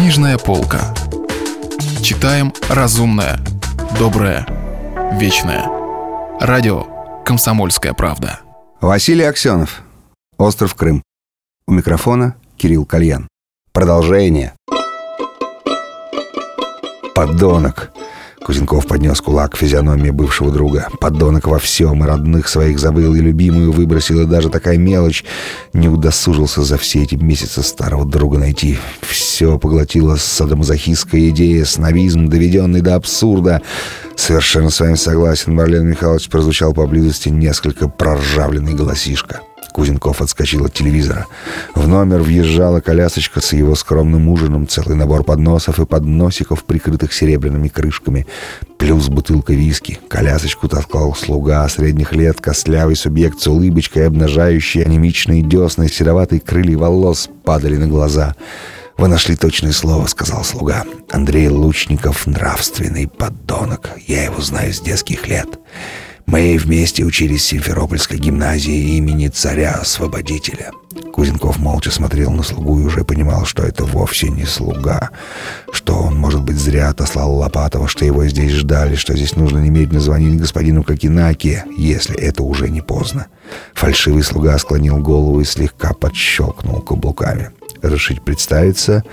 Книжная полка. Читаем разумное, доброе, вечное. Радио «Комсомольская правда». Василий Аксенов. Остров Крым. У микрофона Кирилл Кальян. Продолжение. Подонок. Кузенков поднес кулак к физиономии бывшего друга. Подонок во всем, и родных своих забыл, и любимую выбросил, и даже такая мелочь не удосужился за все эти месяцы старого друга найти. Все поглотила садомазохистская идея, сновизм, доведенный до абсурда. Совершенно с вами согласен, Марлен Михайлович прозвучал поблизости несколько проржавленный голосишка. Кузенков отскочил от телевизора. В номер въезжала колясочка с его скромным ужином, целый набор подносов и подносиков, прикрытых серебряными крышками, плюс бутылка виски. Колясочку таскал слуга средних лет, костлявый субъект с улыбочкой, обнажающий анемичные десны, сероватые крылья волос падали на глаза. «Вы нашли точное слово», — сказал слуга. «Андрей Лучников — нравственный подонок. Я его знаю с детских лет». Мы вместе учились в Симферопольской гимназии имени царя-освободителя. Кузенков молча смотрел на слугу и уже понимал, что это вовсе не слуга, что он, может быть, зря отослал Лопатова, что его здесь ждали, что здесь нужно немедленно звонить господину Кокинаке, если это уже не поздно. Фальшивый слуга склонил голову и слегка подщелкнул каблуками. «Решить представиться?»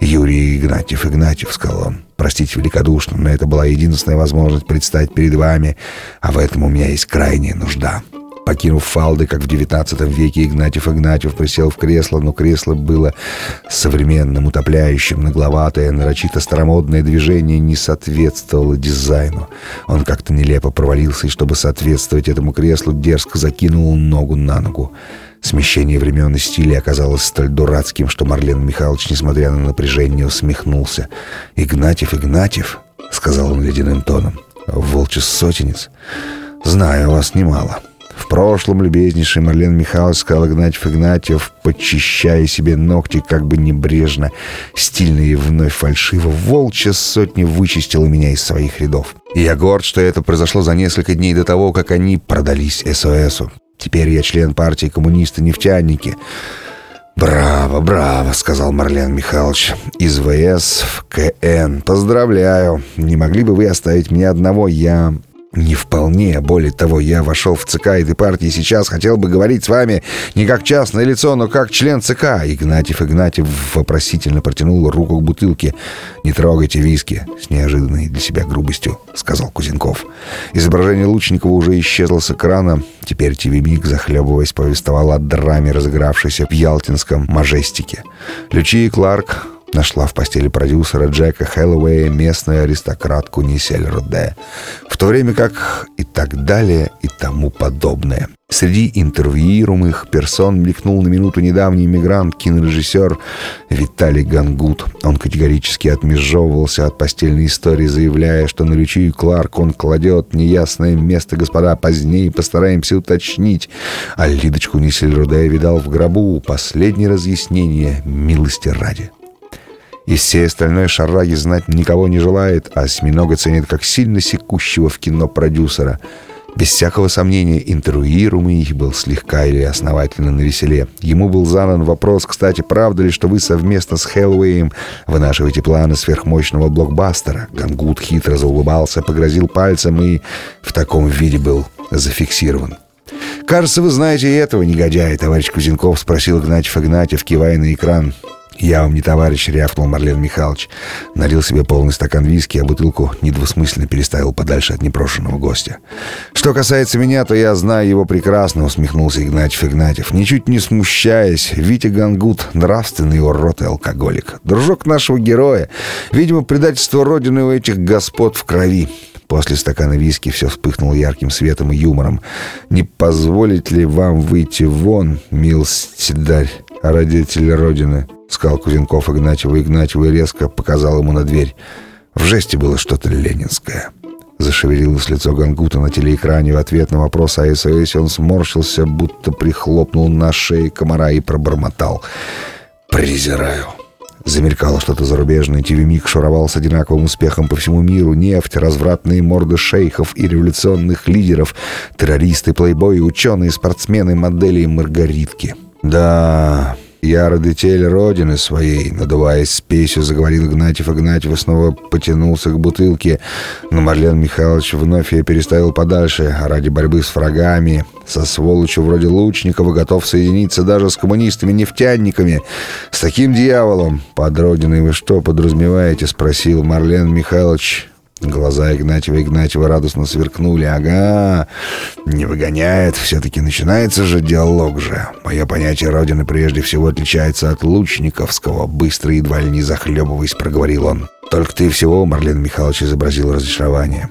«Юрий Игнатьев Игнатьев», — сказал он. «Простите великодушно, но это была единственная возможность предстать перед вами, а в этом у меня есть крайняя нужда». Покинув фалды, как в XIX веке, Игнатьев Игнатьев присел в кресло, но кресло было современным, утопляющим, нагловатое, нарочито старомодное движение не соответствовало дизайну. Он как-то нелепо провалился, и чтобы соответствовать этому креслу, дерзко закинул ногу на ногу. Смещение времен и стиля оказалось столь дурацким, что Марлен Михайлович, несмотря на напряжение, усмехнулся. «Игнатьев, Игнатьев», — сказал он ледяным тоном, — «волчий сотенец. Знаю вас немало». В прошлом любезнейший Марлен Михайлович сказал Игнатьев Игнатьев, подчищая себе ногти как бы небрежно, стильно и вновь фальшиво, волчья сотня вычистила меня из своих рядов. И я горд, что это произошло за несколько дней до того, как они продались СОСу. Теперь я член партии коммунисты-нефтяники. «Браво, браво», — сказал Марлен Михайлович. «Из ВС в КН. Поздравляю. Не могли бы вы оставить меня одного? Я не вполне. Более того, я вошел в ЦК этой партии и сейчас хотел бы говорить с вами не как частное лицо, но как член ЦК. Игнатьев Игнатьев вопросительно протянул руку к бутылке. «Не трогайте виски», — с неожиданной для себя грубостью сказал Кузенков. Изображение Лучникова уже исчезло с экрана. Теперь ТВ-миг, захлебываясь, повествовал о драме, разыгравшейся в Ялтинском мажестике. Лючи Кларк нашла в постели продюсера Джека Хэллоуэя местную аристократку Нисель Роде, в то время как и так далее и тому подобное. Среди интервьюируемых персон мелькнул на минуту недавний иммигрант, кинорежиссер Виталий Гангут. Он категорически отмежевывался от постельной истории, заявляя, что на Лючию Кларк он кладет неясное место, господа, позднее постараемся уточнить. А Лидочку Нисельруде видал в гробу. Последнее разъяснение милости ради. Из всей остальной шараги знать никого не желает, а осьминога ценит как сильно секущего в кино продюсера. Без всякого сомнения, интервьюируемый был слегка или основательно на веселе. Ему был задан вопрос, кстати, правда ли, что вы совместно с Хэллоуэем вынашиваете планы сверхмощного блокбастера? Гангут хитро заулыбался, погрозил пальцем и в таком виде был зафиксирован. «Кажется, вы знаете и этого негодяя», — товарищ Кузенков спросил Игнатьев Игнатьев, кивая на экран. «Я вам не товарищ», — рявкнул Марлен Михайлович. Налил себе полный стакан виски, а бутылку недвусмысленно переставил подальше от непрошенного гостя. «Что касается меня, то я знаю его прекрасно», — усмехнулся Игнатьев Игнатьев. Ничуть не смущаясь, Витя Гангут — нравственный урод и алкоголик. Дружок нашего героя. Видимо, предательство Родины у этих господ в крови. После стакана виски все вспыхнуло ярким светом и юмором. «Не позволить ли вам выйти вон, милостидарь, родители Родины?» — сказал Кузенков Игнатьеву. Игнатьеву и резко показал ему на дверь. В жесте было что-то ленинское. Зашевелилось лицо Гангута на телеэкране. В ответ на вопрос о СОС он сморщился, будто прихлопнул на шее комара и пробормотал. «Презираю». Замелькало что-то зарубежное, ТВ-миг шуровал с одинаковым успехом по всему миру. Нефть, развратные морды шейхов и революционных лидеров, террористы, плейбои, ученые, спортсмены, модели и маргаритки. Да, Я родитель родины своей, надуваясь спесью, заговорил Игнатьев Игнатьев снова потянулся к бутылке. Но Марлен Михайлович вновь ее переставил подальше, ради борьбы с врагами, со сволочью вроде Лучникова, готов соединиться даже с коммунистами-нефтяниками. С таким дьяволом, под родиной вы что подразумеваете, спросил Марлен Михайлович, Глаза Игнатьева Игнатьева радостно сверкнули. «Ага, не выгоняет. Все-таки начинается же диалог же. Мое понятие Родины прежде всего отличается от лучниковского. Быстро, едва ли не захлебываясь, проговорил он. Только ты всего, Марлен Михайлович, изобразил разочарование.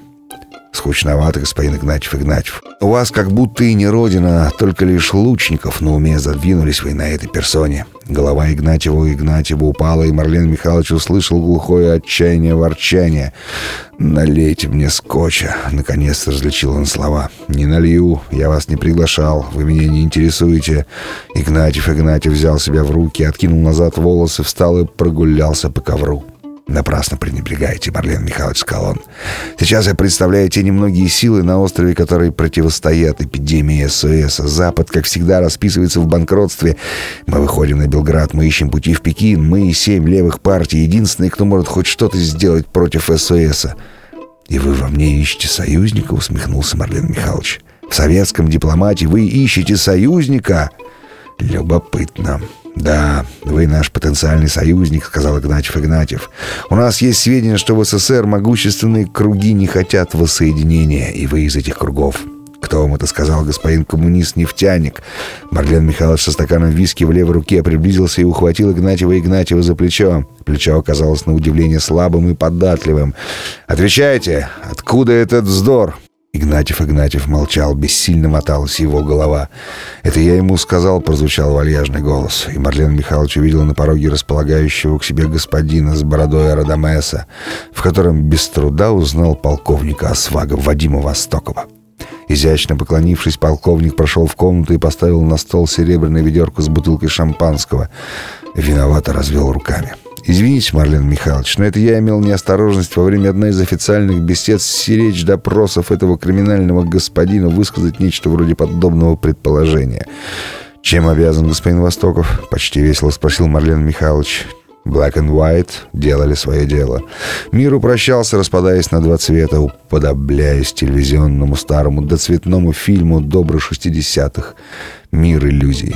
Скучновато, господин Игнатьев Игнатьев. У вас как будто и не родина, а только лишь лучников на уме задвинулись вы на этой персоне. Голова Игнатьева Игнатьева упала, и Марлен Михайлович услышал глухое отчаяние ворчания. «Налейте мне скотча», — наконец различил он слова. «Не налью, я вас не приглашал, вы меня не интересуете». Игнатьев Игнатьев взял себя в руки, откинул назад волосы, встал и прогулялся по ковру. Напрасно пренебрегаете, Марлен Михайлович Скалон. Сейчас я представляю те немногие силы на острове, которые противостоят эпидемии СОС. Запад, как всегда, расписывается в банкротстве. Мы выходим на Белград, мы ищем пути в Пекин. Мы семь левых партий. Единственные, кто может хоть что-то сделать против СОС. «И вы во мне ищете союзника?» — усмехнулся Марлен Михайлович. «В советском дипломате вы ищете союзника?» «Любопытно. «Да, вы наш потенциальный союзник», — сказал Игнатьев Игнатьев. «У нас есть сведения, что в СССР могущественные круги не хотят воссоединения, и вы из этих кругов». «Кто вам это сказал, господин коммунист-нефтяник?» Марлен Михайлович со стаканом виски в левой руке приблизился и ухватил Игнатьева Игнатьева за плечо. Плечо оказалось на удивление слабым и податливым. «Отвечайте, откуда этот вздор?» Игнатьев Игнатьев молчал, бессильно моталась его голова. «Это я ему сказал», — прозвучал вальяжный голос. И Марлен Михайлович увидел на пороге располагающего к себе господина с бородой Арадамеса, в котором без труда узнал полковника Освага Вадима Востокова. Изящно поклонившись, полковник прошел в комнату и поставил на стол серебряную ведерко с бутылкой шампанского. Виновато развел руками. — Извините, Марлен Михайлович, но это я имел неосторожность во время одной из официальных бесед сиречь допросов этого криминального господина высказать нечто вроде подобного предположения. «Чем обязан господин Востоков?» — почти весело спросил Марлен Михайлович. Black and White делали свое дело. Мир упрощался, распадаясь на два цвета, уподобляясь телевизионному старому доцветному фильму добрых шестидесятых. Мир иллюзий.